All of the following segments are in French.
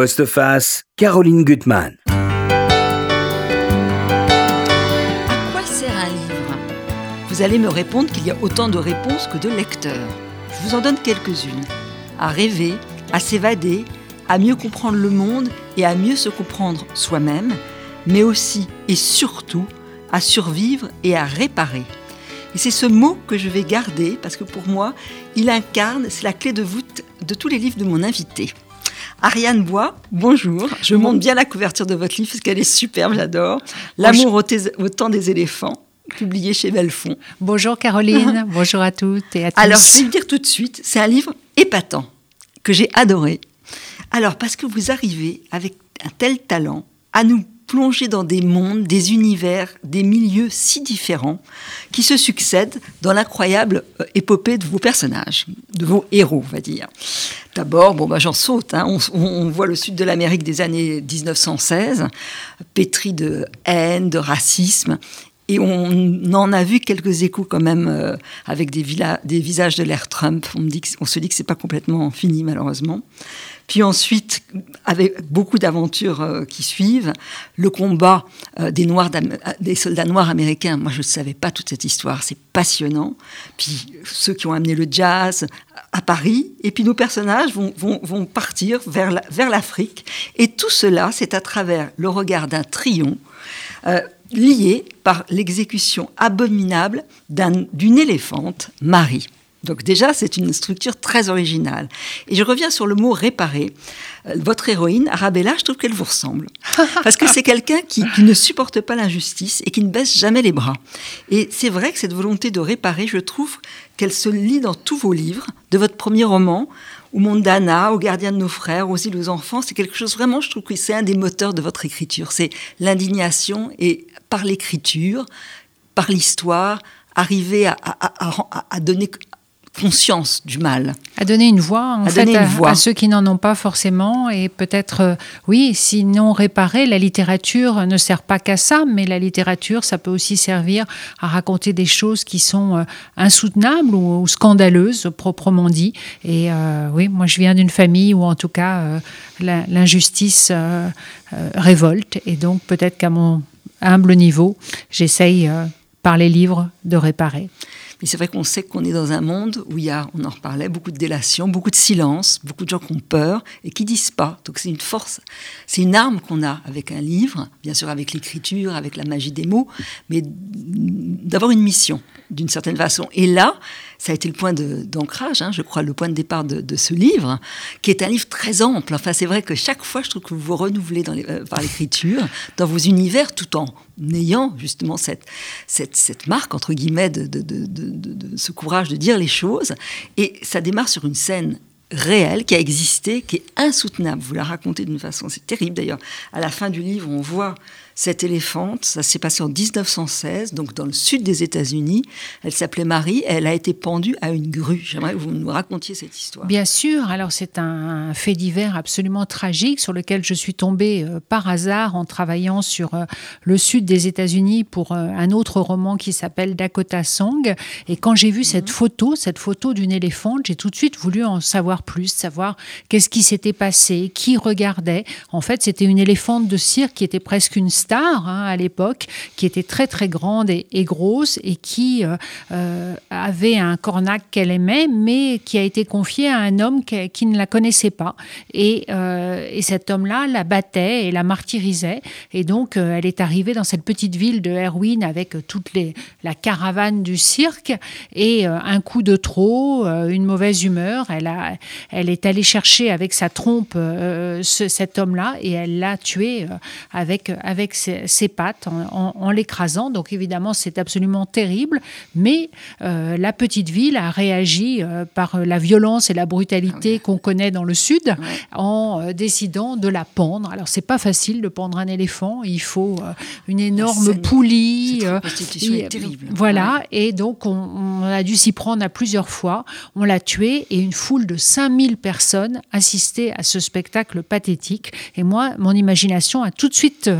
Postface, Caroline Gutmann. À quoi sert un livre? Vous allez me répondre qu'il y a autant de réponses que de lecteurs. Je vous en donne quelques-unes. À rêver, à s'évader, à mieux comprendre le monde et à mieux se comprendre soi-même, mais aussi et surtout à survivre et à réparer. Et c'est ce mot que je vais garder parce que pour moi, il incarne, c'est la clé de voûte de tous les livres de mon invité. Ariane Bois, bonjour. Je monte bien la couverture de votre livre parce qu'elle est superbe, j'adore. L'amour au, au temps des éléphants publié chez Belfond. Bonjour Caroline, bonjour à toutes et à tous. Alors, je vais vous dire tout de suite, c'est un livre épatant que j'ai adoré. Alors, parce que vous arrivez avec un tel talent à nous plonger dans des mondes, des univers, des milieux si différents qui se succèdent dans l'incroyable euh, épopée de vos personnages, de vos héros, on va dire. D'abord, bon, bah, j'en saute. Hein. On, voit le sud de l'Amérique des années 1916, pétri de haine, de racisme. Et on en a vu quelques échos quand même euh, avec des, visages de l'ère Trump. On, me dit on se dit que c'est pas complètement fini malheureusement. Puis ensuite, avec beaucoup d'aventures euh, qui suivent, le combat euh, des, soldats noirs américains. Moi, je ne savais pas toute cette histoire. C'est passionnant. Puis ceux qui ont amené le jazz à Paris. Et puis nos personnages vont partir vers l'Afrique. et tout cela, c'est à travers le regard d'un triomphe lié par l'exécution abominable d'une éléphante, Marie. Donc déjà, c'est une structure très originale. Et je reviens sur le mot réparer. Euh, votre héroïne, Arabella, je trouve qu'elle vous ressemble. Parce que c'est quelqu'un qui, ne supporte pas l'injustice et qui ne baisse jamais les bras. Et c'est vrai que cette volonté de réparer, je trouve qu'elle se lit dans tous vos livres, de votre premier roman, au monde d'Anna, au gardien de nos frères, aux îles aux enfants. C'est quelque chose vraiment, je trouve que c'est un des moteurs de votre écriture. C'est l'indignation et par l'écriture, par l'histoire, arriver à, à, à, donner conscience du mal. À donner une voix, en fait, à, ceux qui n'en ont pas forcément. Et peut-être, euh, oui, sinon réparer, la littérature ne sert pas qu'à ça, mais la littérature, ça peut aussi servir à raconter des choses qui sont euh, insoutenables ou, scandaleuses, proprement dit. Et euh, oui, moi, je viens d'une famille où, en tout cas, l'injustice révolte. Et donc, peut-être qu'à mon humble niveau, j'essaye, par les livres, de réparer. Mais c'est vrai qu'on sait qu'on est dans un monde où il y a, on en reparlait, beaucoup de délation, beaucoup de silence, beaucoup de gens qui ont peur et qui disent pas. Donc c'est une force, c'est une arme qu'on a avec un livre, bien sûr avec l'écriture, avec la magie des mots, mais d'avoir une mission d'une certaine façon. Et là, ça a été le point d'ancrage, hein, je crois, le point de départ de, ce livre, qui est un livre très ample. Enfin, c'est vrai que chaque fois, je trouve que vous vous renouvelez euh, par l'écriture, dans vos univers, tout en ayant justement cette, cette, cette marque, entre guillemets, de, de, de, ce courage de dire les choses. Et ça démarre sur une scène réelle qui a existé, qui est insoutenable. Vous la racontez d'une façon, c'est terrible d'ailleurs. À la fin du livre, on voit cette éléphante, ça s'est passé en 1916, donc dans le sud des États-Unis. Elle s'appelait Marie, elle a été pendue à une grue. J'aimerais que vous nous racontiez cette histoire. Bien sûr, alors c'est un fait divers absolument tragique sur lequel je suis tombée euh, par hasard en travaillant sur euh, le sud des États-Unis pour euh, un autre roman qui s'appelle Dakota Song. Et quand j'ai vu cette mhm. photo, cette photo d'une éléphante, j'ai tout de suite voulu en savoir plus, savoir qu'est-ce qui s'était passé, qui regardait. En fait, c'était une éléphante de cirque qui était presque une star Hein, à l'époque, qui était très très grande et, grosse et qui euh, euh, avait un cornac qu'elle aimait, mais qui a été confié à un homme qui, ne la connaissait pas. Et, euh, et cet homme-là la battait et la martyrisait. Et donc, elle est arrivée dans cette petite ville de Erwin avec toute la caravane du cirque et un coup de trop, une mauvaise humeur. Elle est allée chercher avec sa trompe cet homme-là et elle l'a tué avec, avec ses, pattes en, l'écrasant. Donc évidemment, c'est absolument terrible. Mais euh, la petite ville a réagi euh, par la violence et la brutalité ah qu'on connaît dans le sud en euh, décidant de la pendre. Alors c'est pas facile de pendre un éléphant. Il faut une énorme poulie. Cette terrible. Voilà. Et donc on, on a dû s'y prendre à plusieurs fois. On l'a tué et une foule de 5000 personnes assistaient à ce spectacle pathétique. Et moi, mon imagination a tout de suite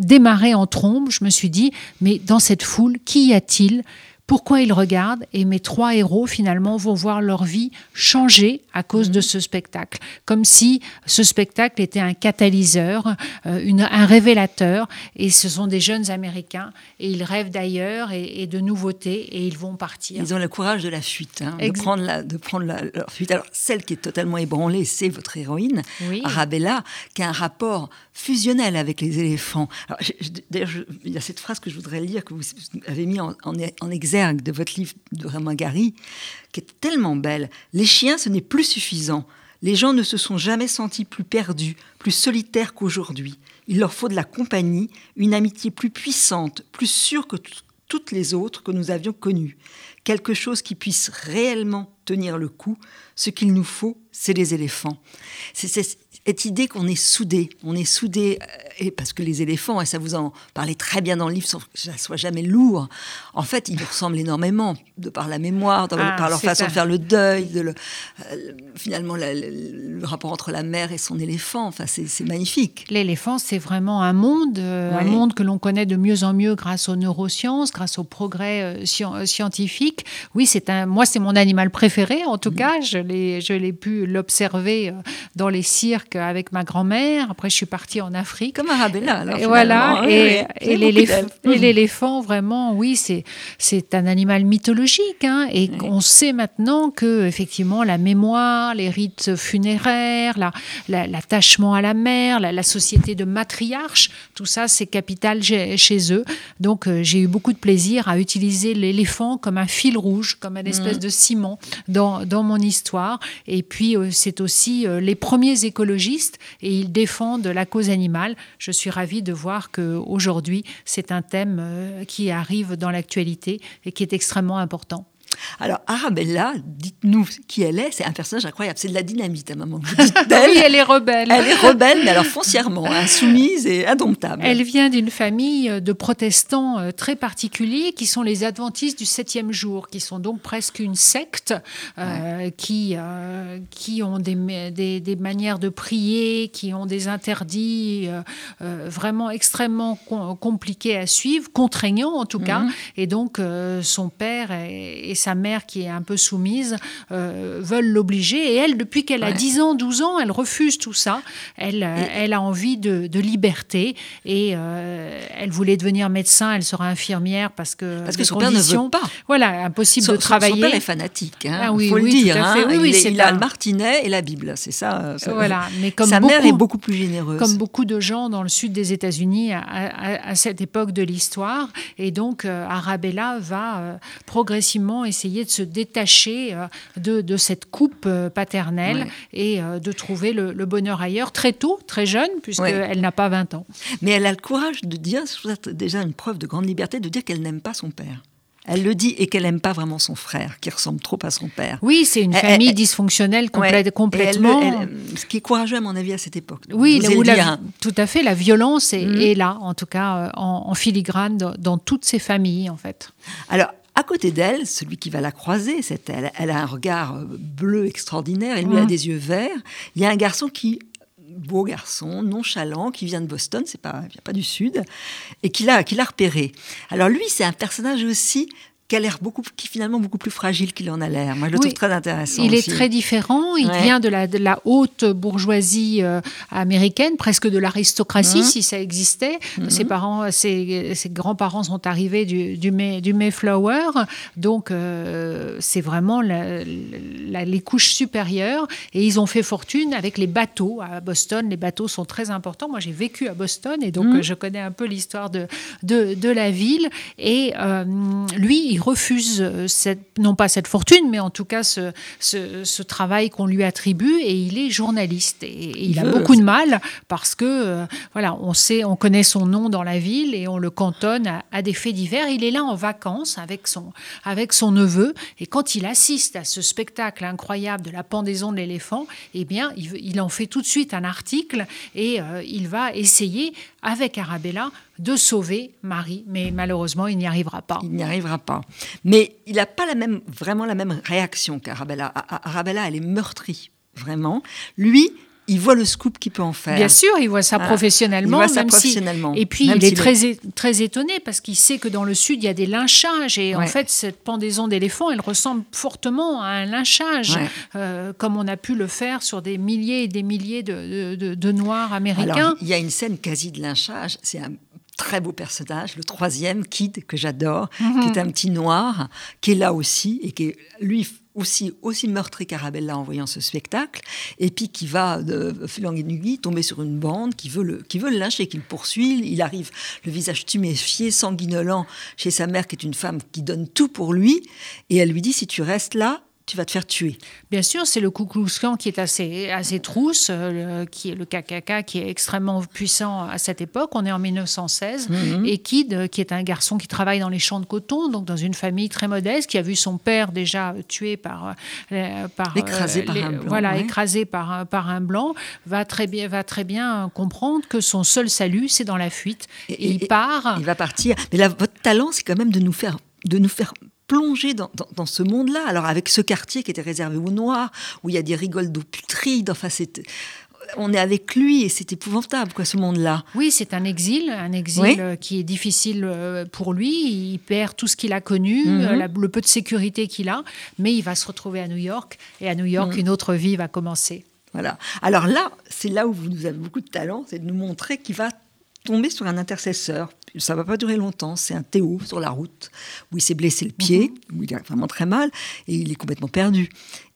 démarré en trombe, je me suis dit, mais dans cette foule, qui y a-t-il? Pourquoi ils regardent. Et mes trois héros finalement vont voir leur vie changer à cause de ce spectacle, comme si ce spectacle était un catalyseur, euh, une, un révélateur. Et ce sont des jeunes Américains. Et ils rêvent d'ailleurs et, de nouveautés. Et ils vont partir. Ils ont le courage de la fuite, hein, de prendre, la, de prendre leur fuite. Alors celle qui est totalement ébranlée, c'est votre héroïne, Arabella, qui a un rapport fusionnel avec les éléphants. D'ailleurs, il y a cette phrase que je voudrais lire, que vous avez mis en, en, exergue de votre livre de Raymond Gary, qui est tellement belle. Les chiens, ce n'est plus suffisant. Les gens ne se sont jamais sentis plus perdus, plus solitaires qu'aujourd'hui. Il leur faut de la compagnie, une amitié plus puissante, plus sûre que toutes les autres que nous avions connues. Quelque chose qui puisse réellement tenir le coup. Ce qu'il nous faut, c'est les éléphants. C'est cette idée qu'on est soudés, on est soudés, euh, et parce que les éléphants, et ça vous en parlez très bien dans le livre, sans que ça soit jamais lourd, en fait, ils nous ressemblent énormément, de par la mémoire, ah, par leur façon de faire le deuil, de le, euh, finalement le, rapport entre la mère et son éléphant, enfin, c'est magnifique. L'éléphant, c'est vraiment un monde, euh, un monde que l'on connaît de mieux en mieux grâce aux neurosciences, grâce aux progrès scientifiques. Oui, c'est un, moi, c'est mon animal préféré, en tout mm. cas, je l'ai pu l'observer dans les cirques avec ma grand-mère. Après, je suis partie en Afrique. Comme Arabella, alors. Et voilà. et, et l'éléphant, vraiment, oui, c'est c'est un animal mythologique. Hein, et on sait maintenant que, effectivement, la mémoire, les rites funéraires, l'attachement à la mère, la, société de matriarche, tout ça, c'est capital chez, eux. Donc, euh, j'ai eu beaucoup de plaisir à utiliser l'éléphant comme un fil rouge, comme une espèce mm. de ciment dans, dans mon histoire. Et puis, euh, c'est aussi euh, les premiers écologistes et ils défendent la cause animale. Je suis ravie de voir qu'aujourd'hui, c'est un thème euh, qui arrive dans l'actualité et qui est extrêmement important. Alors, Arabella, dites-nous qui elle est. C'est un personnage incroyable. C'est de la dynamite à un moment. oui, elle est rebelle. Elle est rebelle, mais alors foncièrement, insoumise et indomptable. Elle vient d'une famille de protestants euh, très particuliers qui sont les adventistes du septième jour, qui sont donc presque une secte, euh, qui, euh, qui ont des, des, manières de prier, qui ont des interdits vraiment extrêmement compliqués à suivre, contraignants en tout cas. Mhm. Et donc, son père et, et sa mère qui est un peu soumise euh, veulent l'obliger. Et elle, depuis qu'elle a 10 ans, 12 ans, elle refuse tout ça. Elle, euh, elle a envie de, liberté et euh, elle voulait devenir médecin, elle sera infirmière parce que parce que son père ne veut pas. Voilà, impossible de travailler. Son père est fanatique, hein, ah, oui, faut le dire. Hein. Oui, il, il a le martinet et la Bible, c'est ça, Voilà, mais comme sa beaucoup, mère est beaucoup plus généreuse. Comme beaucoup de gens dans le sud des États-Unis à, à, cette époque de l'histoire, et donc Arabella va progressivement essayer de se détacher euh, de, de cette coupe euh, paternelle et euh, de trouver le, bonheur ailleurs très tôt, très jeune, puisqu'elle n'a pas 20 ans. Mais elle a le courage de dire, c'est déjà une preuve de grande liberté, de dire qu'elle n'aime pas son père. Elle le dit et qu'elle n'aime pas vraiment son frère, qui ressemble trop à son père. Oui, c'est une famille dysfonctionnelle complètement. ce qui est courageux, à mon avis, à cette époque. Oui, tout à fait. La violence est, mm. là, en tout cas, en, filigrane dans, dans, toutes ces familles, en fait. Alors, à côté d'elle, celui qui va la croiser, c'est elle. Elle a un regard euh, bleu extraordinaire, elle lui a des yeux verts. Il y a un garçon qui beau garçon, nonchalant, qui vient de Boston, c'est pas, vient pas du sud, et qui l'a, qui l'a repéré. Alors lui, c'est un personnage aussi qui a l'air beaucoup, qui finalement beaucoup plus fragile qu'il en a l'air. Moi, je le trouve très intéressant. Il est très différent. Il vient de la, de la haute bourgeoisie euh, américaine, presque de l'aristocratie, mmh. si ça existait. Mmh. Ses parents, ses, ses grands-parents sont arrivés du, du, du Mayflower, donc euh, c'est vraiment la, les couches supérieures. Et ils ont fait fortune avec les bateaux à Boston. Les bateaux sont très importants. Moi, j'ai vécu à Boston et donc mmh. je connais un peu l'histoire de, de, de, la ville. Et euh, lui, il refuse euh, cette, non pas cette fortune, mais en tout cas ce, ce, travail qu'on lui attribue et il est journaliste. Et, il a beaucoup de mal parce que, euh, voilà, on sait, on connaît son nom dans la ville et on le cantonne à, des faits divers. Il est là en vacances avec son, avec son neveu et quand il assiste à ce spectacle incroyable de la pendaison de l'éléphant, eh bien, il, en fait tout de suite un article et euh, il va essayer avec Arabella de sauver Marie, mais malheureusement, il n'y arrivera pas. Il n'y arrivera pas. Mais il n'a pas la même, vraiment la même réaction qu'Arabella. Arabella, elle est meurtrie, vraiment. Lui, il voit le scoop qu'il peut en faire. Bien sûr, il voit ça Ah, professionnellement. il voit ça même si- professionnellement, Et puis, il est très, très étonné parce qu'il sait que dans le Sud, il y a des lynchages. Et en fait, cette pendaison d'éléphants, elle ressemble fortement à un lynchage, Ouais. euh, comme on a pu le faire sur des milliers et des milliers de, de- de- de Noirs américains. Alors, il y a une scène quasi de lynchage. C'est un très beau personnage, le troisième, Kid, que j'adore, Mhm. qui est un petit noir, qui est là aussi, et qui est, lui, aussi, aussi meurtri qu'Arabella en voyant ce spectacle, et puis qui va, de aiguille, tomber sur une bande qui veut le, qui veut le lyncher, qui le poursuit. Il arrive, le visage tuméfié, sanguinolent, chez sa mère, qui est une femme qui donne tout pour lui, et elle lui dit, si tu restes là, tu vas te faire tuer. Bien sûr, c'est le Ku Klux Klan qui est assez, assez trousse, euh, le- qui est le KKK, qui est extrêmement puissant à cette époque. On est en 1916. Mhm. Et Kid, euh, qui est un garçon qui travaille dans les champs de coton, donc dans une famille très modeste, qui a vu son père déjà tué par... euh, par Écrasé par les- un blanc, Voilà, ouais. écrasé par, par un blanc, va très, bien, va très bien comprendre que son seul salut, c'est dans la fuite. Et, il part... Il va partir. Mais là, votre talent, c'est quand même de nous faire, de nous faire plonger dans, dans- dans ce monde-là. Alors, avec ce quartier qui était réservé aux Noirs, où il y a des rigoles d'eau putride, enfin, c'est. On est avec lui et c'est épouvantable, quoi, ce monde-là. Oui, c'est un exil, un exil Oui. euh, qui est difficile euh, pour lui. Il perd tout ce qu'il a connu, Mhm. euh, la- le peu de sécurité qu'il a, mais il va se retrouver à New York. Et à New York, Mhm. une autre vie va commencer. Voilà. Alors là, c'est là où vous nous avez beaucoup de talent, c'est de nous montrer qu'il va tomber sur un intercesseur. Ça va pas durer longtemps. C'est un Théo sur la route où il s'est blessé le pied, où il a vraiment très mal et il est complètement perdu.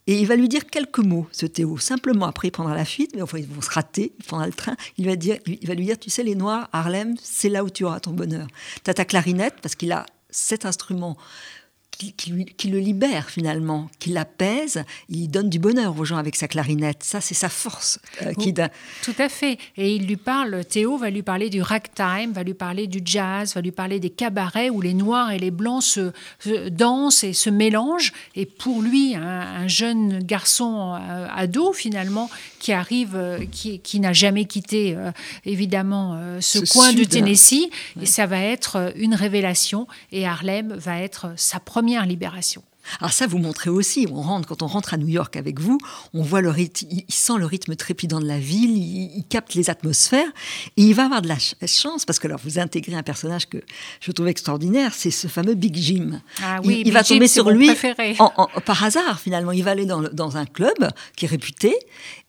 Et il va lui dire quelques mots, ce Théo. Simplement, après, il prendra la fuite, mais enfin, ils vont se rater, il prendra le train. Il va, dire, il va lui dire, tu sais, les Noirs, Harlem, c'est là où tu auras ton bonheur. Tu as ta clarinette, parce qu'il a cet instrument qui, qui lui- qui le libère finalement, qui l'apaise, il donne du bonheur aux gens avec sa clarinette. Ça, c'est sa force. euh, qui d'un- Tout à fait. Et il lui parle, Théo va lui parler du ragtime, va lui parler du jazz, va lui parler des cabarets où les noirs et les blancs se, se dansent et se mélangent. Et pour lui, un, un jeune garçon euh, ado finalement qui arrive, euh, qui, qui n'a jamais quitté évidemment ce, Ce coin du. Tennessee, et ça va être une révélation. Et Harlem va être sa première libération. Alors ça, vous montrez aussi, on rentre, quand on rentre à New York avec vous, on voit le rythme, il sent le rythme trépidant de la ville, il, il capte les atmosphères, et il va avoir de la ch- chance, parce que alors vous intégrez un personnage que je trouve extraordinaire, c'est ce fameux Big Jim. Ah oui, il, Big va Jim, tomber c'est sur lui préféré. en- en- par hasard, finalement. Il va aller dans, le- dans un club qui est réputé,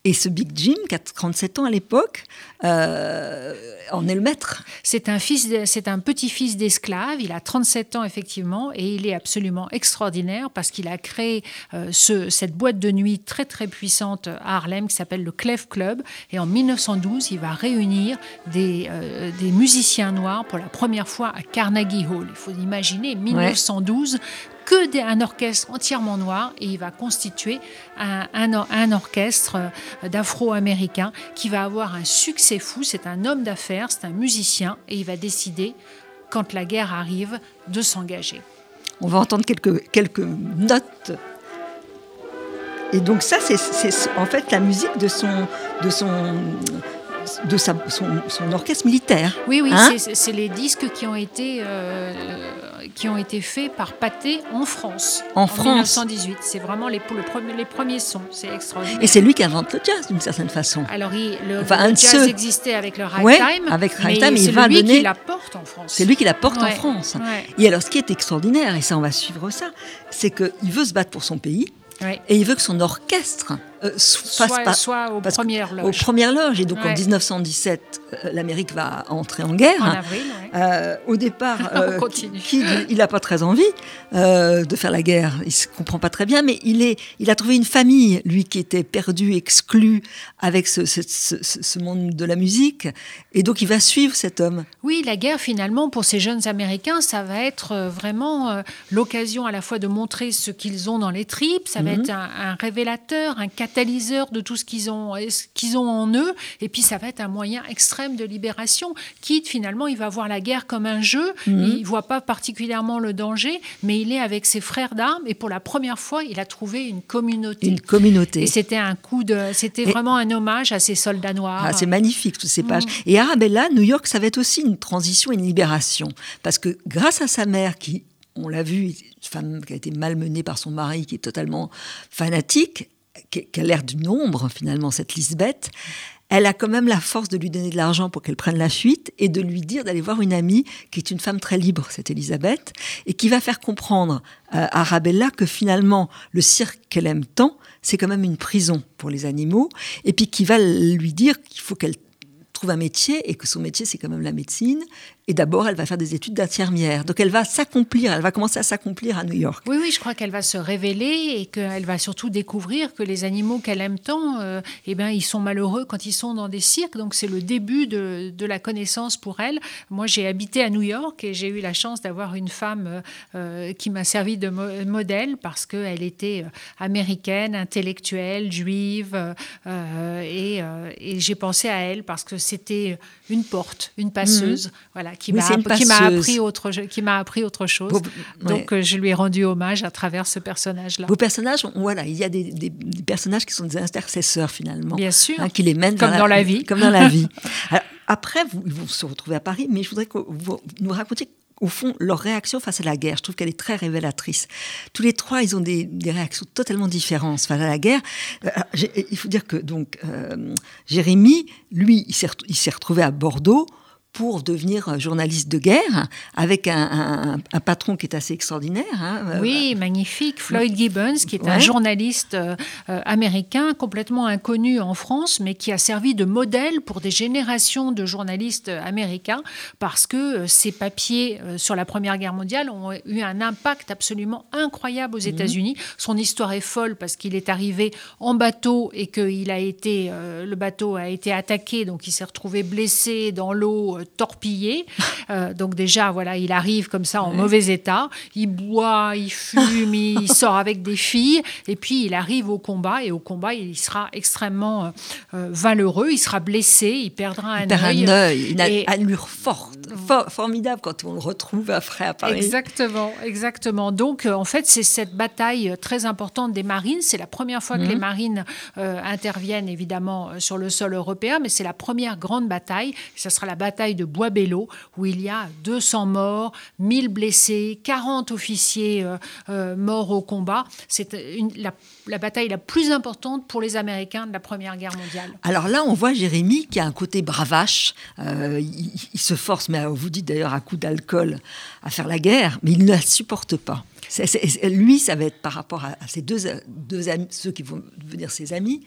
et ce Big Jim, qui a 37 ans à l'époque, euh, en est le maître. C'est un, fils de- c'est un petit-fils d'esclave, il a 37 ans effectivement, et il est absolument extraordinaire parce qu'il a créé euh, ce- cette boîte de nuit très très puissante à Harlem qui s'appelle le Clef Club. Et en 1912, il va réunir des, euh, des musiciens noirs pour la première fois à Carnegie Hall. Il faut imaginer 1912 que des- un orchestre entièrement noir et il va constituer un, un or- un orchestre euh, d'afro-américains qui va avoir un succès fou. C'est un homme d'affaires, c'est un musicien et il va décider, quand la guerre arrive, de s'engager. On va entendre quelques, quelques notes. Et donc ça, c'est en fait la musique de son, de son, de sa, son, son orchestre militaire. Oui, oui, Hein c'est- c'est les disques qui ont été, euh, qui ont été faits par Pathé en France. En France. 1918. C'est vraiment les, pour le premier- les premiers sons. C'est extraordinaire. Et c'est lui qui invente le jazz d'une certaine façon. Alors, il- le, Enfin, le jazz ceux- existait avec le Ouais, ragtime, avec mais ragtime, il c'est va lui donner- qui la porte en France. C'est lui qui la porte en Ouais, France. ouais. Et alors, ce qui est extraordinaire, et ça, on va suivre ça, c'est qu'il veut se battre pour son pays Ouais. et il veut que son orchestre euh, Soit, pas- soit aux premières aux loges. premières loges. Et donc, en Ouais. 1917, euh, l'Amérique va entrer en guerre. En avril, ouais. Euh, au départ, euh, il n'a pas très envie de faire la guerre. Il se comprend pas très bien, mais il est, il a trouvé une famille, lui qui était perdu, exclu avec ce, ce- ce- ce monde de la musique, et donc il va suivre cet homme. Oui, la guerre, finalement, pour ces jeunes Américains, ça va être vraiment l'occasion à la fois de montrer ce qu'ils ont dans les tripes, ça va Mhm. être un, un révélateur, un catalyseur de tout ce qu'ils ont, euh, ce qu'ils ont en eux, et puis ça va être un moyen extrême de libération. Quitte, finalement, il va voir la guerre comme un jeu, Mhm. il ne voit pas particulièrement le danger, mais il est avec ses frères d'armes, et pour la première fois, il a trouvé une communauté. Une communauté. Et c'était un coup de, c'était vraiment un hommage à ces soldats noirs. Ah, c'est magnifique, toutes ces pages. Mm. Et Arabella, New York, ça va être aussi une transition et une libération. Parce que grâce à sa mère, qui, on l'a vu, une femme qui a été malmenée par son mari, qui est totalement fanatique, qui a l'air d'une ombre finalement, cette Lisbeth, elle a quand même la force de lui donner de l'argent pour qu'elle prenne la fuite et de lui dire d'aller voir une amie qui est une femme très libre, cette Elisabeth, et qui va faire comprendre à Arabella que finalement le cirque qu'elle aime tant, c'est quand même une prison pour les animaux, et puis qui va lui dire qu'il faut qu'elle trouve un métier et que son métier c'est quand même la médecine et d'abord, elle va faire des études d'infirmière. Donc, elle va s'accomplir, elle va commencer à s'accomplir à New York. Oui, oui, je crois qu'elle va se révéler et qu'elle va surtout découvrir que les animaux qu'elle aime tant, euh, eh ben, ils sont malheureux quand ils sont dans des cirques. Donc, c'est le début de, de, la connaissance pour elle. Moi, j'ai habité à New York et j'ai eu la chance d'avoir une femme euh, qui m'a servi de modèle parce qu'elle était euh, américaine, intellectuelle, juive. et, et j'ai pensé à elle parce que c'était une porte, une passeuse. Mhm. Voilà qui m'a appris autre qui m'a appris autre chose. Donc euh, je lui ai rendu hommage à travers ce personnage-là. Vos personnages, voilà, il y a des, personnages qui sont des intercesseurs finalement, bien sûr, hein, qui les mènent comme dans la, vie, comme dans la vie. après, vous, ils vont se retrouver à Paris, mais je voudrais que vous nous racontiez au fond, leur réaction face à la guerre, je trouve qu'elle est très révélatrice. Tous les trois, ils ont des, réactions totalement différentes face à la guerre. Euh, il faut dire que donc euh, Jérémy, lui, il s'est retrouvé à Bordeaux pour devenir journaliste de guerre, avec un, patron qui est assez extraordinaire. Hein, euh, oui, magnifique. Floyd Gibbons, qui est un journaliste euh, américain complètement inconnu en France, mais qui a servi de modèle pour des générations de journalistes américains, parce que euh, ses papiers sur la Première Guerre mondiale ont eu un impact absolument incroyable aux mhm. États-Unis. Son histoire est folle parce qu'il est arrivé en bateau et que il a été, le bateau a été attaqué, donc il s'est retrouvé blessé dans l'eau torpillé. Euh, donc déjà, voilà, il arrive comme ça en mauvais état. Il boit, il fume, il sort avec des filles. Et puis il arrive au combat. Et au combat, il sera extrêmement euh, euh, valeureux. Il sera blessé. Il perdra un il œil. Un œil. Il a une allure forte, formidable quand on le retrouve après à Paris. Exactement, exactement. Donc en fait, c'est cette bataille très importante des marines. C'est la première fois que les mhm. marines interviennent évidemment sur le sol européen, mais c'est la première grande bataille. Ça sera la bataille de Bois-Bello, où il y a 200 morts, 1000 blessés, 40 officiers euh, euh, morts au combat. C'est la, bataille la plus importante pour les Américains de la Première Guerre mondiale. Alors là, on voit Jérémy qui a un côté bravache. Euh, il, se force, mais vous dites d'ailleurs à coup d'alcool, à faire la guerre, mais il ne la supporte pas lui, ça va être par rapport à, deux, amis, ceux qui vont devenir ses amis.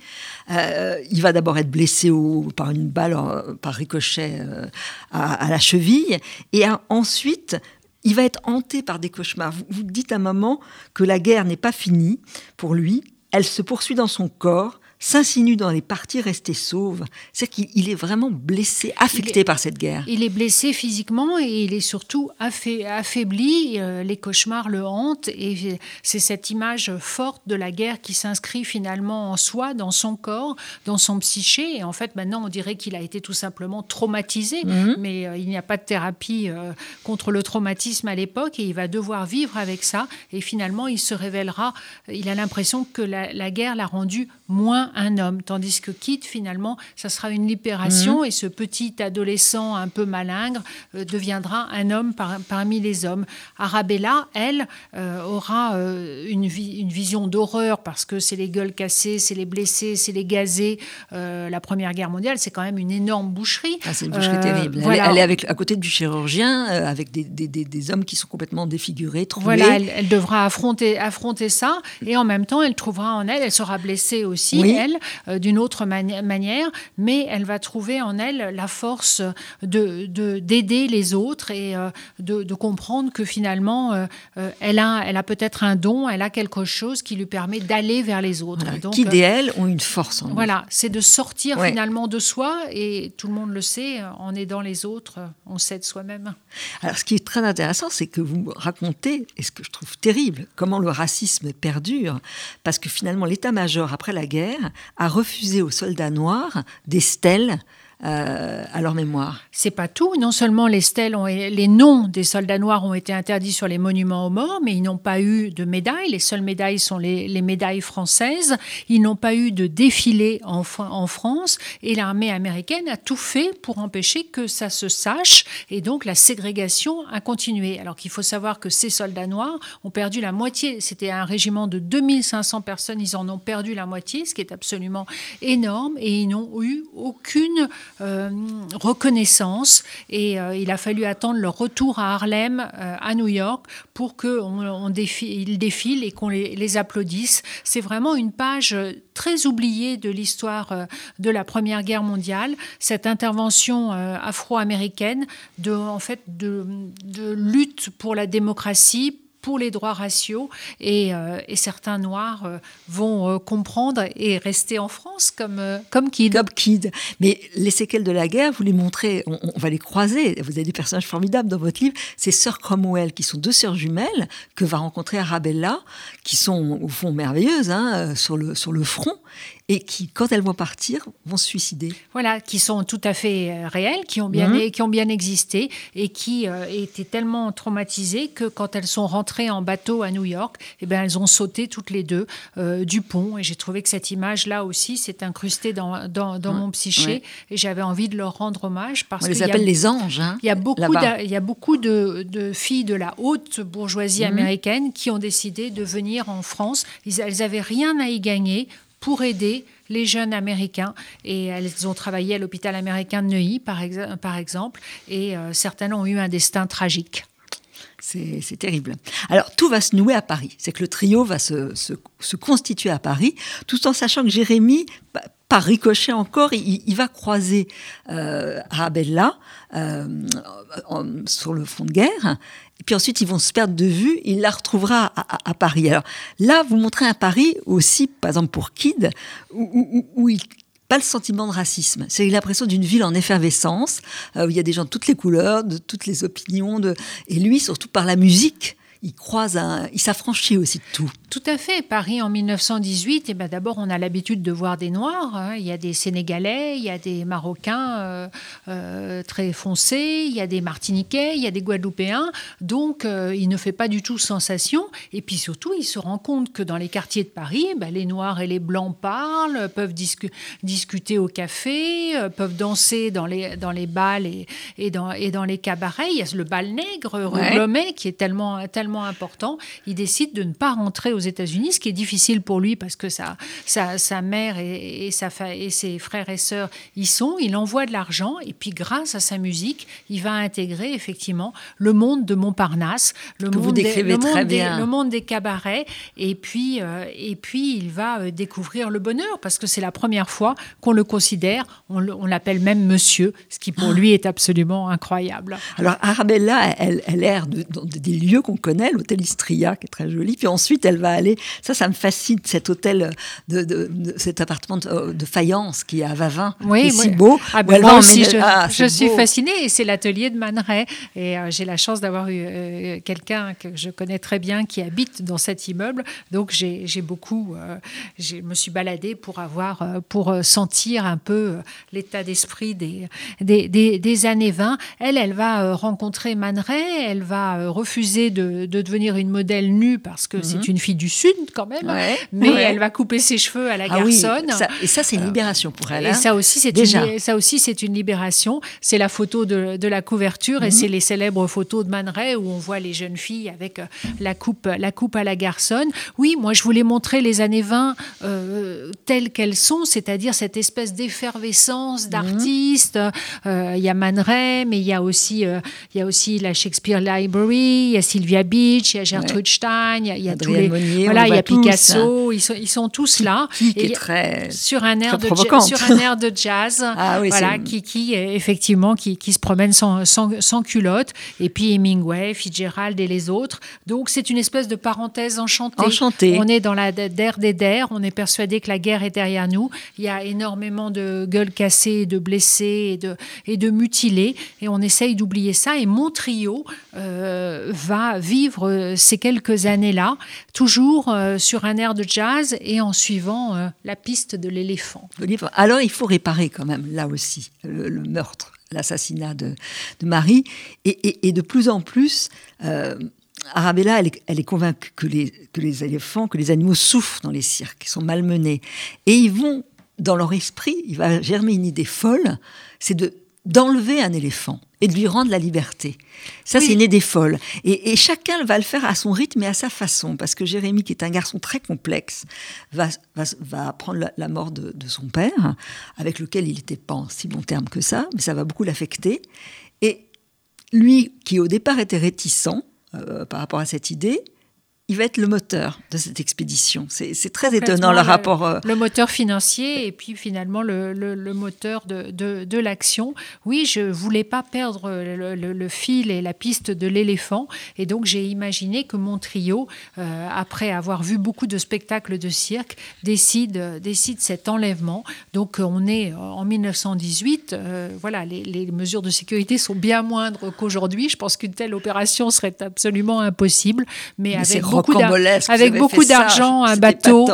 Euh, il va d'abord être blessé par une balle, par ricochet euh, à, la cheville, et ensuite il va être hanté par des cauchemars. Vous, vous dites à moment que la guerre n'est pas finie pour lui, elle se poursuit dans son corps, s'insinue dans les parties restées sauves. C'est qu'il est vraiment blessé, affecté par cette guerre. Il est blessé physiquement et il est surtout affaibli. Euh, les cauchemars le hantent et c'est cette image forte de la guerre qui s'inscrit finalement en soi, dans son corps, dans son psyché. Et en fait, maintenant, on dirait qu'il a été tout simplement traumatisé, mhm. mais euh, il n'y a pas de thérapie euh, contre le traumatisme à l'époque et il va devoir vivre avec ça. Et finalement, il se révélera, il a l'impression que la, la guerre l'a rendu moins un homme, tandis que Kit, finalement, ça sera une libération mhm. et ce petit adolescent un peu malingre euh, deviendra un homme parmi les hommes. Arabella, elle, euh, aura euh, une, une, vision d'horreur parce que c'est les gueules cassées, c'est les blessés, c'est les gazés. la Première Guerre mondiale, c'est quand même une énorme boucherie. Ah, c'est une boucherie terrible. Elle, est avec, à côté du chirurgien, avec des, des, des, hommes qui sont complètement défigurés, troués. Voilà, elle, devra affronter, affronter ça et en même temps, elle trouvera en elle, elle sera blessée aussi. Oui. Euh, d'une autre manière, mais elle va trouver en elle la force de d'aider les autres et euh, de, comprendre que finalement, euh, elle a, elle a peut-être un don, elle a quelque chose qui lui permet d'aller vers les autres. qui d'elles ont une force en Voilà, c'est de sortir finalement de soi et tout le monde le sait, en aidant les autres, on s'aide soi-même. Alors, ce qui est très intéressant, c'est que vous racontez, et ce que je trouve terrible, comment le racisme perdure, parce que finalement, l'état-major, après la guerre, a refusé aux soldats noirs des stèles euh, à leur mémoire. C'est pas tout. Non seulement les stèles, ont, les noms des soldats noirs ont été interdits sur les monuments aux morts, mais ils n'ont pas eu de médailles. Les seules médailles sont les, médailles françaises. Ils n'ont pas eu de défilé en, France. Et l'armée américaine a tout fait pour empêcher que ça se sache. Et donc la ségrégation a continué. Alors qu'il faut savoir que ces soldats noirs ont perdu la moitié. C'était un régiment de 2500 personnes. Ils en ont perdu la moitié, ce qui est absolument énorme. Et ils n'ont eu aucune reconnaissance et euh, il a fallu attendre leur retour à Harlem, euh, à New York, pour qu'ils on défilent et qu'on les, applaudisse. C'est vraiment une page très oubliée de l'histoire de la Première Guerre mondiale, cette intervention afro-américaine de, en fait, de lutte pour la démocratie, pour les droits raciaux et, euh, certains Noirs euh, vont euh, comprendre et rester en France comme, comme Kid. Comme Kid. Mais les séquelles de la guerre, vous les montrez, on, va les croiser. Vous avez des personnages formidables dans votre livre. C'est Sœur Cromwell, qui sont deux sœurs jumelles que va rencontrer Arabella, qui sont au fond merveilleuses hein, sur, le, sur le front et qui, quand elles vont partir, vont se suicider. Voilà, qui sont tout à fait euh, réelles, qui ont bien, mmh. qui ont bien existé et qui euh, étaient tellement traumatisées que quand elles sont rentrées en bateau à New York, eh bien, elles ont sauté toutes les deux euh, du pont. Et j'ai trouvé que cette image-là aussi s'est incrustée dans, dans, dans mon psyché et j'avais envie de leur rendre hommage. Parce On les appelle les anges. Hein, il y a beaucoup, il y a beaucoup de, de, filles de la haute bourgeoisie mmh. américaine qui ont décidé de venir en France. Elles n'avaient rien à y gagner pour aider les jeunes Américains. Et elles ont travaillé à l'hôpital américain de Neuilly, par, exemple, et euh, certaines ont eu un destin tragique. C'est terrible. Alors, tout va se nouer à Paris. C'est que le trio va se, se, constituer à Paris, tout en sachant que Jérémy, par ricochet encore, il, va croiser euh, Arabella euh, sur le front de guerre. Et puis ensuite, ils vont se perdre de vue. Il la retrouvera à, Paris. Alors là, vous montrez un Paris aussi, par exemple pour Kid, où, où, il pas le sentiment de racisme. C'est l'impression d'une ville en effervescence, euh, où il y a des gens de toutes les couleurs, de toutes les opinions, de... et lui, surtout par la musique, il croise, un, il s'affranchit aussi de tout. Tout à fait. Paris en 1918, et eh ben d'abord, on a l'habitude de voir des Noirs. Hein. Il y a des Sénégalais, il y a des Marocains euh, euh, très foncés, il y a des Martiniquais, il y a des Guadeloupéens. Donc, euh, il ne fait pas du tout sensation. Et puis surtout, il se rend compte que dans les quartiers de Paris, ben, les Noirs et les Blancs parlent, peuvent discuter au café, peuvent danser dans les, dans les bals et, et, dans, et dans les cabarets. Il y a le bal nègre, rue qui est tellement, tellement important. Il décide de ne pas rentrer aux États-Unis, ce qui est difficile pour lui parce que sa, sa, mère et, sa et ses frères et sœurs y sont. Il envoie de l'argent et puis grâce à sa musique, il va intégrer effectivement le monde de Montparnasse, le, monde, des, le, monde, des, le monde des cabarets et puis, euh, et puis il va euh, découvrir le bonheur parce que c'est la première fois qu'on le considère, on l'appelle même monsieur, ce qui pour ah. lui est absolument incroyable. Alors Arabella, elle, elle erre dans des lieux qu'on connaît, l'hôtel Istria qui est très joli, puis ensuite elle va aller. Ça, ça me fascine, cet hôtel, de, cet appartement de, faïence qui est à Vavin, oui, qui est si beau. Ah, ben moi aussi, je, ah, suis fascinée et c'est l'atelier de Man Et euh, j'ai la chance d'avoir eu euh, quelqu'un que je connais très bien qui habite dans cet immeuble. Donc j'ai beaucoup, euh, je me suis baladée pour avoir, pour sentir un peu l'état d'esprit des des, des, années 20. Elle, elle va rencontrer Man elle va refuser de, de, devenir une modèle nue parce que c'est mhm. une fille du Sud quand même, mais elle va couper ses cheveux à la ah garçonne. et ça, c'est une libération pour elle. Et hein. ça aussi, c'est Une, ça aussi, c'est une libération. C'est la photo de, de la couverture et mhm. c'est les célèbres photos de Man Ray où on voit les jeunes filles avec euh, la coupe, la coupe à la garçonne. Oui, moi, je voulais montrer les années 20 euh, telles qu'elles sont, c'est-à-dire cette espèce d'effervescence mhm. d'artistes. Euh, il y a Man Ray, mais il y a aussi, il y a aussi la Shakespeare Library, il y a Sylvia Beach, il y a Gertrude Stein, il y a, tous les voilà, il y a Picasso, ils, sont, ils sont tous là. Qui, est très sur un air de sur un air de jazz. ah, oui, voilà, qui, qui effectivement qui, qui, se promène sans, sans, sans, culotte. Et puis Hemingway, Fitzgerald et les autres. Donc c'est une espèce de parenthèse enchantée. Enchantée. On est dans la der des der. On est persuadé que la guerre est derrière nous. Il y a énormément de gueules cassées, de blessés et de, et de mutilés. Et on essaye d'oublier ça. Et mon trio euh, va vivre revivre ces quelques années-là, toujours sur un air de jazz et en suivant la piste de l'éléphant. Alors il faut réparer quand même là aussi le, meurtre, l'assassinat de, Marie, et, de plus en plus. Arabella, elle est, convaincue que les, éléphants, que les animaux souffrent dans les cirques, ils sont malmenés. Et ils vont, dans leur esprit, il va germer une idée folle, c'est de d'enlever un éléphant et de lui rendre la liberté. Ça, c'est une idée folle. Et, chacun va le faire à son rythme et à sa façon, parce que Jérémie, qui est un garçon très complexe, va, va, va prendre la, mort de, de, son père, avec lequel il n'était pas en si bon terme que ça, mais ça va beaucoup l'affecter. Et lui, qui au départ était réticent, euh, par rapport à cette idée, il va être le moteur de cette expédition. C'est très étonnant le, rapport. Euh, le moteur financier et puis finalement le, le, moteur de, de, de l'action. Oui, je voulais pas perdre le, fil et la piste de l'éléphant et donc j'ai imaginé que mon trio, euh, après avoir vu beaucoup de spectacles de cirque, décide, décide cet enlèvement. Donc on est en 1918. voilà, les, les, mesures de sécurité sont bien moindres qu'aujourd'hui. Je pense qu'une telle opération serait absolument impossible, mais, mais avec beaucoup avec beaucoup d'argent, un bateau,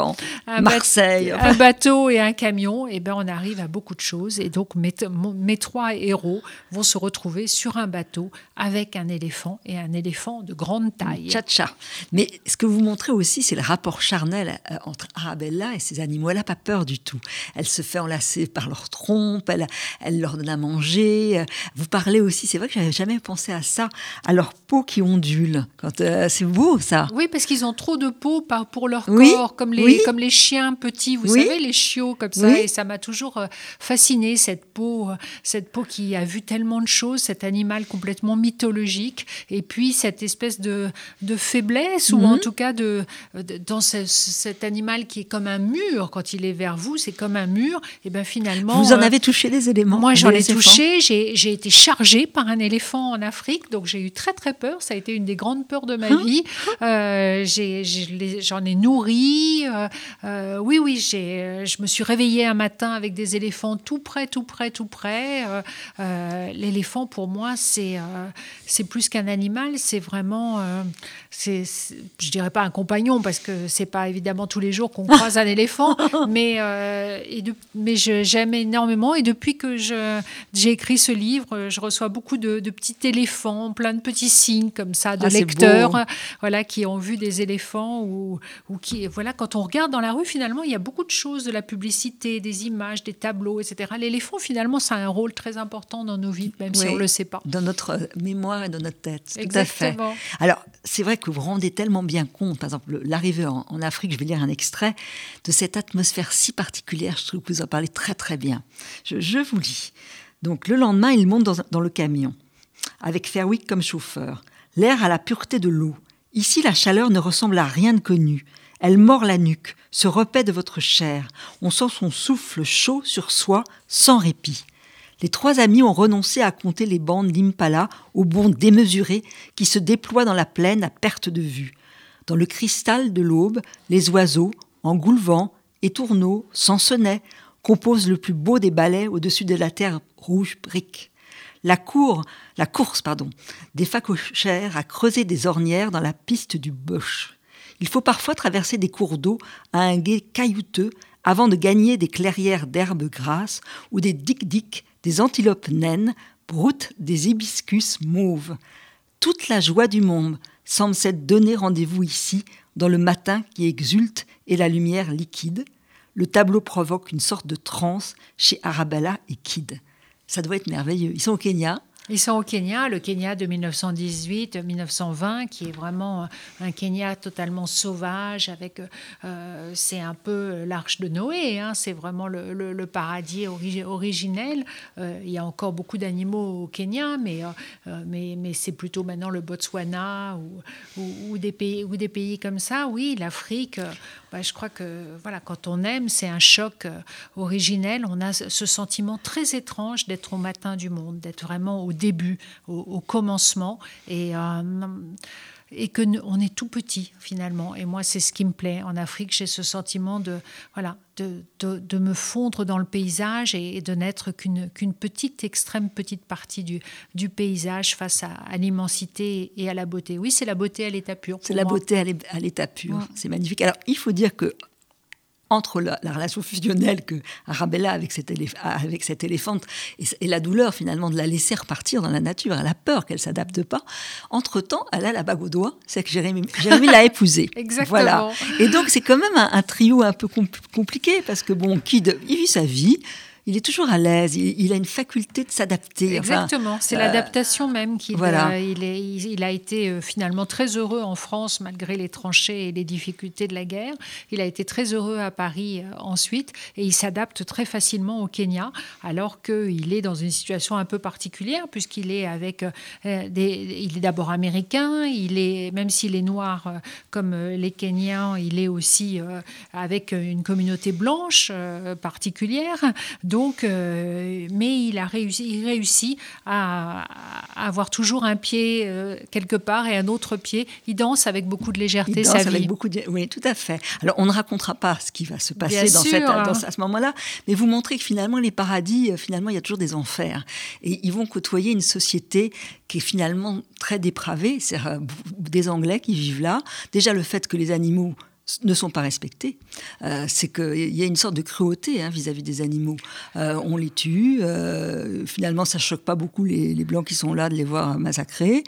un Marseille, un bateau et un camion, et ben on arrive à beaucoup de choses. Et donc mes, mes trois héros vont se retrouver sur un bateau avec un éléphant et un éléphant de grande taille. Tcha-tcha. Mais ce que vous montrez aussi, c'est le rapport charnel euh, entre Arabella et ses animaux. Elle n'a pas peur du tout. Elle se fait enlacer par leur trompe, elle, elle leur donne à manger. Vous parlez aussi, c'est vrai que j'avais jamais pensé à ça, à leur peau qui ondule. Quand euh, c'est beau ça. Oui, parce qu'ils ont trop de peau pour leur corps, comme les, comme les chiens petits, vous savez, les chiots comme ça. Et ça m'a toujours euh, fasciné, cette peau, euh, cette peau qui a vu tellement de choses, cet animal complètement mythologique, et puis cette espèce de, de faiblesse, ou en mhm. tout cas de, dans cet animal qui est comme un mur, quand il est vers vous, c'est comme un mur, et bien finalement... Vous en euh, avez touché des éléments Moi, j'en ai touché, j'ai été chargée par un éléphant en Afrique, donc j'ai eu très très peur, ça a été une des grandes peurs de ma hein vie. Euh, j'en ai, nourri. Euh, euh, oui, oui, je me suis réveillée un matin avec des éléphants tout près, tout près, tout près. L'éléphant, pour moi, c'est c'est plus qu'un animal, c'est vraiment, c'est, je dirais pas un compagnon, parce que c'est pas évidemment tous les jours qu'on croise un éléphant, mais, et mais j'aime énormément. Et depuis que j'ai écrit ce livre, je reçois beaucoup de, petits éléphants, plein de petits signes comme ça, de ah, lecteurs, voilà, qui ont vu des éléphants ou, ou qui, voilà, quand on regarde dans la rue, finalement, il y a beaucoup de choses, de la publicité, des images, des tableaux, etc. L'éléphant, finalement, ça a un rôle très important dans nos vies, même si on ne le sait pas. Dans notre mémoire et dans notre tête. Exactement. Tout à fait. Alors, c'est vrai que vous vous rendez tellement bien compte, par exemple, l'arrivée en, Afrique, je vais lire un extrait, de cette atmosphère si particulière, je trouve que vous en parlez très très bien. Je, vous lis. Donc, le lendemain, il monte dans, dans le camion, avec Fairwick comme chauffeur. L'air a la pureté de l'eau. Ici, la chaleur ne ressemble à rien de connu. Elle mord la nuque, se repaît de votre chair. On sent son souffle chaud sur soi, sans répit. Les trois amis ont renoncé à compter les bandes d'impala au bond démesuré qui se déploient dans la plaine à perte de vue. Dans le cristal de l'aube, les oiseaux, engoulevants, étourneaux, sansonnets, composent le plus beau des ballets au-dessus de la terre rouge brique la, cour, la course pardon, des facochères à creuser des ornières dans la piste du Bosch. Il faut parfois traverser des cours d'eau à un guet caillouteux avant de gagner des clairières d'herbes grasses ou des dic-dic, des antilopes naines, broutes des hibiscus mauves. Toute la joie du monde semble s'être donné rendez-vous ici, dans le matin qui exulte et la lumière liquide. Le tableau provoque une sorte de transe chez Arabella et Kidd. Ça doit être merveilleux. Ils sont au Kenya. Ils sont au Kenya, le Kenya de 1918-1920, qui est vraiment un Kenya totalement sauvage, avec euh, c'est un peu l'arche de Noé, hein, c'est vraiment le, paradis originel. Euh, il y a encore beaucoup d'animaux au Kenya, mais, euh, mais, mais c'est plutôt maintenant le Botswana ou, ou, des pays, ou des pays comme ça. Oui, l'Afrique, bah, je crois que voilà, quand on aime, c'est un choc originel. On a ce sentiment très étrange d'être au matin du monde, d'être vraiment au au début, au, commencement. Et et que on est tout petit finalement. Et moi, c'est ce qui me plaît en Afrique. J'ai ce sentiment de voilà de, de, me fondre dans le paysage et, de n'être qu'une qu'une petite, extrême petite partie du, du paysage face à, l'immensité et à la beauté. Oui, c'est la beauté à l'état pur. C'est la beauté à l'état pur. C'est magnifique. Alors, il faut dire que entre la, relation fusionnelle que Arabella avec cet, avec cette éléphante et, la douleur finalement de la laisser repartir dans la nature, elle a peur qu'elle s'adapte pas. Entre-temps, elle a la bague au doigt, c'est que Jérémy, Jérémy l'a épousée. Exactement. Voilà. Et donc c'est quand même un, trio un peu compliqué parce que bon, Kid, il vit sa vie, il est toujours à l'aise, il, a une faculté de s'adapter. Exactement, c'est l'adaptation même qu'il voilà. il, est, il, a été euh, finalement très heureux en France malgré les tranchées et les difficultés de la guerre. Il a été très heureux à Paris euh, ensuite et il s'adapte très facilement au Kenya alors qu'il est dans une situation un peu particulière puisqu'il est avec euh, des, il est d'abord américain, il est même s'il est noir comme les Kenyans, il est aussi avec une communauté blanche particulière. Donc, euh, mais il a réussi, il réussit à, avoir toujours un pied euh, quelque part et un autre pied. Il danse avec beaucoup de légèreté il danse Avec beaucoup de... Oui, tout à fait. Alors, on ne racontera pas ce qui va se passer dans, cette, à ce moment-là, mais vous montrez que finalement, les paradis, euh, finalement, il y a toujours des enfers. Et ils vont côtoyer une société qui est finalement très dépravée. C'est des Anglais qui vivent là. Déjà, le fait que les animaux ne sont pas respectés. Euh, c'est qu'il y a une sorte de cruauté hein, vis-à-vis des animaux. Euh, on les tue, euh, finalement ça ne choque pas beaucoup les, Blancs qui sont là de les voir massacrés.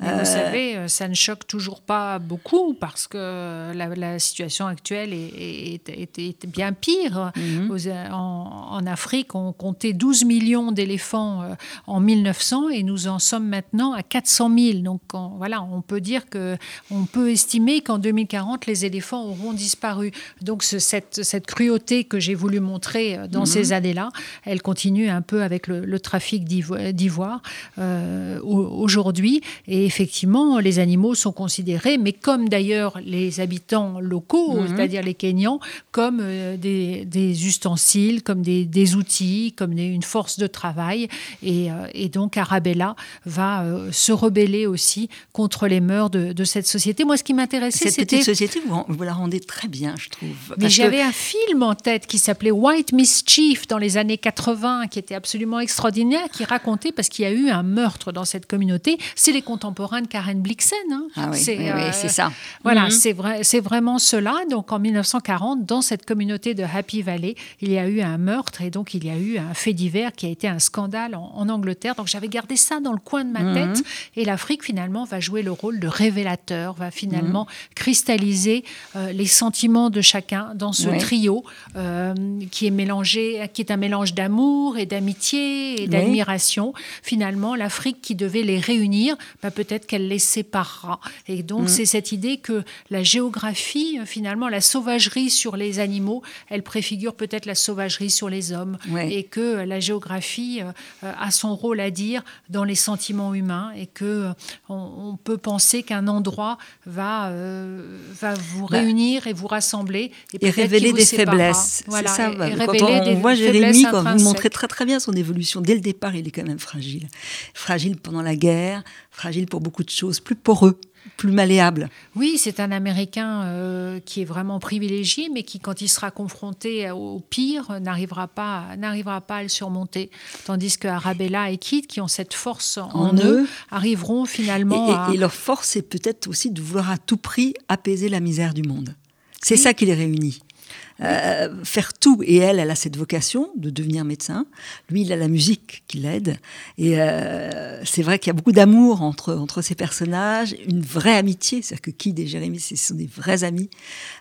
vous savez, ça ne choque toujours pas beaucoup parce que la, situation actuelle est, est, bien pire. Mhm. en, Afrique, on comptait 12 millions d'éléphants en 1900 et nous en sommes maintenant à 400 000. Donc voilà, on peut dire que on peut estimer qu'en 2040 les éléphants auront disparu. Donc cette, cette, cruauté que j'ai voulu montrer euh, dans ces mhm. années-là, elle continue un peu avec le, trafic d'ivoire euh, aujourd'hui. Et effectivement, les animaux sont considérés, mais comme d'ailleurs les habitants locaux, mhm. c'est-à-dire les Kenyans, comme euh, des, ustensiles, comme des, outils, comme une force de travail. Et, donc Arabella va se rebeller aussi contre les mœurs de, cette société. Moi, ce qui m'intéressait, c'était... Cette petite société, vous, vous la rendez très bien, je trouve. Mais j'avais un film en tête qui s'appelait White Mischief dans les années 80, qui était absolument extraordinaire, qui racontait, parce qu'il y a eu un meurtre dans cette communauté, c'est les contemporains de Karen Blixen. Hein. Ah oui, c'est euh, ça. Voilà, mhm. c'est vrai, c'est vraiment cela. Donc en 1940, dans cette communauté de Happy Valley, il y a eu un meurtre et donc il y a eu un fait divers qui a été un scandale en, Angleterre. Donc j'avais gardé ça dans le coin de ma mhm. tête et l'Afrique finalement va jouer le rôle de révélateur, va finalement mhm. cristalliser euh, les sentiments de chacun dans ce trio euh, qui est mélangé, qui est un mélange d'amour et d'amitié et d'admiration. Finalement, l'Afrique qui devait les réunir, bah, peut-être qu'elle les séparera. Et donc, mm. c'est cette idée que la géographie, finalement, la sauvagerie sur les animaux, elle préfigure peut-être la sauvagerie sur les hommes, et que la géographie euh, a son rôle à dire dans les sentiments humains, et que euh, on, peut penser qu'un endroit va va vous bah, et vous rassembler. Et, révéler des faiblesses. C'est ça. quand on, voit Jérémy, quand vous montrez très très bien son évolution, dès le départ, il est quand même fragile. Fragile pendant la guerre, fragile pour beaucoup de choses, plus poreux plus malléable. Oui, c'est un Américain euh, qui est vraiment privilégié, mais qui, quand il sera confronté au pire, n'arrivera pas, n'arrivera pas à le surmonter. Tandis que Arabella et Kit, qui ont cette force en, eux, arriveront finalement et, à... Et leur force, c'est peut-être aussi de vouloir à tout prix apaiser la misère du monde. C'est ça qui les réunit. Euh, faire tout. Et elle, elle a cette vocation de devenir médecin. Lui, il a la musique qui l'aide. Et euh, c'est vrai qu'il y a beaucoup d'amour entre, entre ces personnages, une vraie amitié. C'est-à-dire que Kid et Jérémy, ce sont des vrais amis.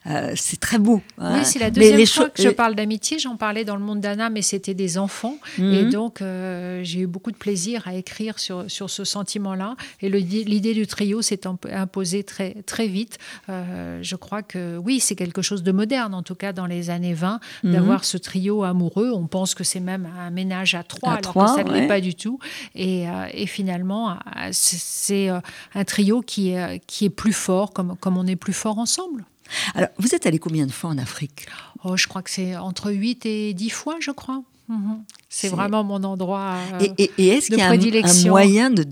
Euh, c'est très beau. Hein. Oui, c'est la deuxième fois que je parle d'amitié. J'en parlais dans le monde d'Anna, mais c'était des enfants. Mhm. Et donc, j'ai eu beaucoup de plaisir à écrire sur, sur ce sentiment-là. Et l'idée du trio s'est imposée très, très vite. je crois que oui, c'est quelque chose de moderne, en tout cas dans les années 20, mhm. d'avoir ce trio amoureux. On pense que c'est même un ménage à trois, alors que ça ne l'est pas du tout. Et, euh, finalement, euh, c'est euh, un trio qui est, qui est plus fort, comme, comme on est plus fort ensemble. Alors, vous êtes allé combien de fois en Afrique? Oh, Je crois que c'est entre 8 et 10 fois, je crois. Mhm. C'est vraiment mon endroit. euh, Et, et- et est-ce qu'il y a un- moyen de,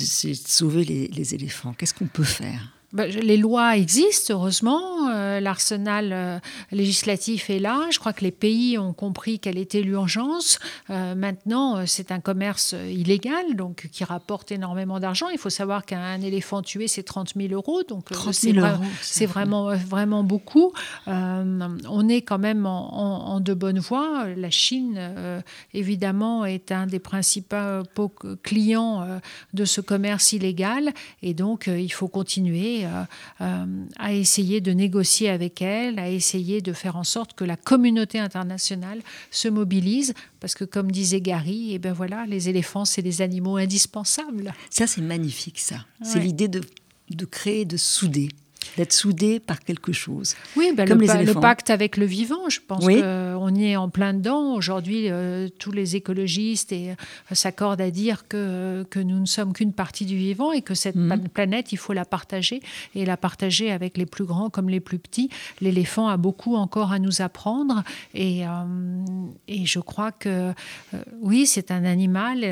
sauver les, les éléphants? Qu'est-ce qu'on peut faire? Ben, je- les lois existent, heureusement. Euh, L'arsenal euh, législatif est là. Je crois que les pays ont compris quelle était l'urgence. Euh, maintenant, c'est un commerce illégal, donc qui rapporte énormément d'argent. Il faut savoir qu'un éléphant tué, c'est 30 000 euros. Donc, 30 c'est 000 vra- euros, C'est c'est vraiment, vraiment beaucoup. On est quand même en, en- en de bonnes voies. La Chine, évidemment, est un des principaux clients de ce commerce illégal. Et donc, il faut continuer euh, euh, à essayer de négocier avec elle, à essayer de faire en sorte que la communauté internationale se mobilise. Parce que, comme disait Gary, eh ben voilà, les éléphants, c'est des animaux indispensables. Ça, c'est magnifique, ça. C'est l'idée de, de créer, de souder, d'être soudé par quelque chose. Oui, ben, Comme le, les pacte avec le vivant, je pense Oui. qu'on y est en plein dedans. Aujourd'hui, euh, tous les écologistes et, euh, s'accordent à dire que, que nous ne sommes qu'une partie du vivant et que cette Mhm. planète, il faut la partager et la partager avec les plus grands comme les plus petits. L'éléphant a beaucoup encore à nous apprendre et, euh, et je crois que oui, c'est un animal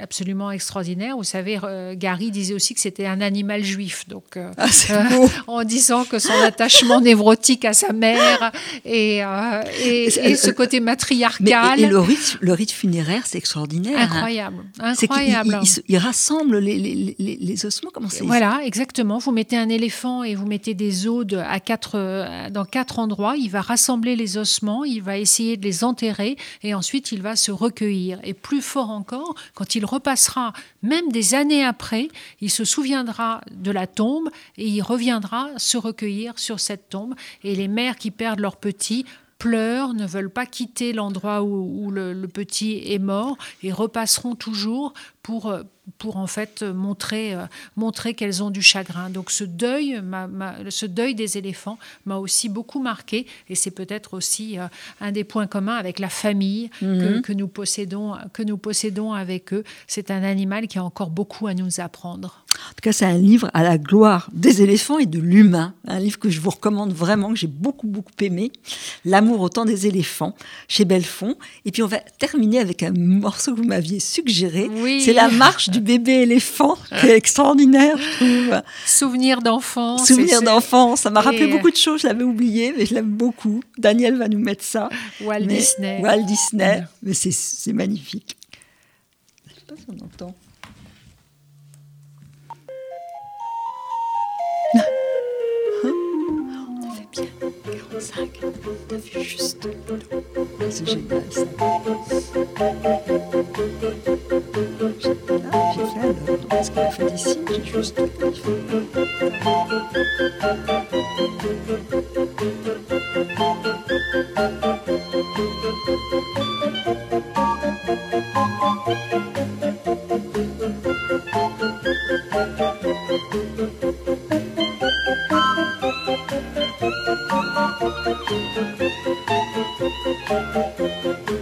absolument extraordinaire. Vous savez, Gary disait aussi que c'était un animal juif. Donc, Ah, euh, en disant que son attachement névrotique à sa mère et, euh, et, et ce côté Mais, matriarcal. et, et le, rite, le rite funéraire, c'est extraordinaire. hein. Incroyable, incroyable. il- il se- il rassemble les, les, les, les ossements. Comment c'est? Voilà, exactement. Vous mettez un éléphant et vous mettez des os de- à quatre, euh, dans quatre endroits. Il va rassembler les ossements, il va essayer de les enterrer et ensuite il va se recueillir. Et plus fort encore, quand il repassera, même des années après, il se souviendra de la tombe et il reviendra se recueillir sur cette tombe. Et les mères qui perdent leurs petits pleurent, ne veulent pas quitter l'endroit où, où le, le petit est mort et repasseront toujours pour, euh, pour en fait euh, montrer, euh, montrer qu'elles ont du chagrin. Donc ce deuil, m'a- m'a- ce deuil des éléphants m'a aussi beaucoup marqué et c'est peut-être aussi euh, un des points communs avec la famille que, que nous possédons, que nous possédons avec eux. C'est un animal qui a encore beaucoup à nous apprendre. En tout cas, c'est un livre à la gloire des éléphants et de l'humain. Un livre que je vous recommande vraiment, que j'ai beaucoup, beaucoup aimé. L'amour au temps des éléphants, chez Belfond. Et puis, on va terminer avec un morceau que vous m'aviez suggéré. Oui. C'est la marche du bébé éléphant, qui est extraordinaire, je trouve. Souvenir d'enfance. Souvenir d'enfance. Ça m'a rappelé Et- beaucoup de choses. Je l'avais oublié, mais je l'aime beaucoup. Daniel va nous mettre ça. Walt Mais- Disney. Walt Disney. Mais c'est- magnifique. Je sais pas si on entend. cinq. T'as vu juste C'est génial ça. J'ai fait alors, parce qu'on a fait d'ici, j'ai juste Thank you. Thank you.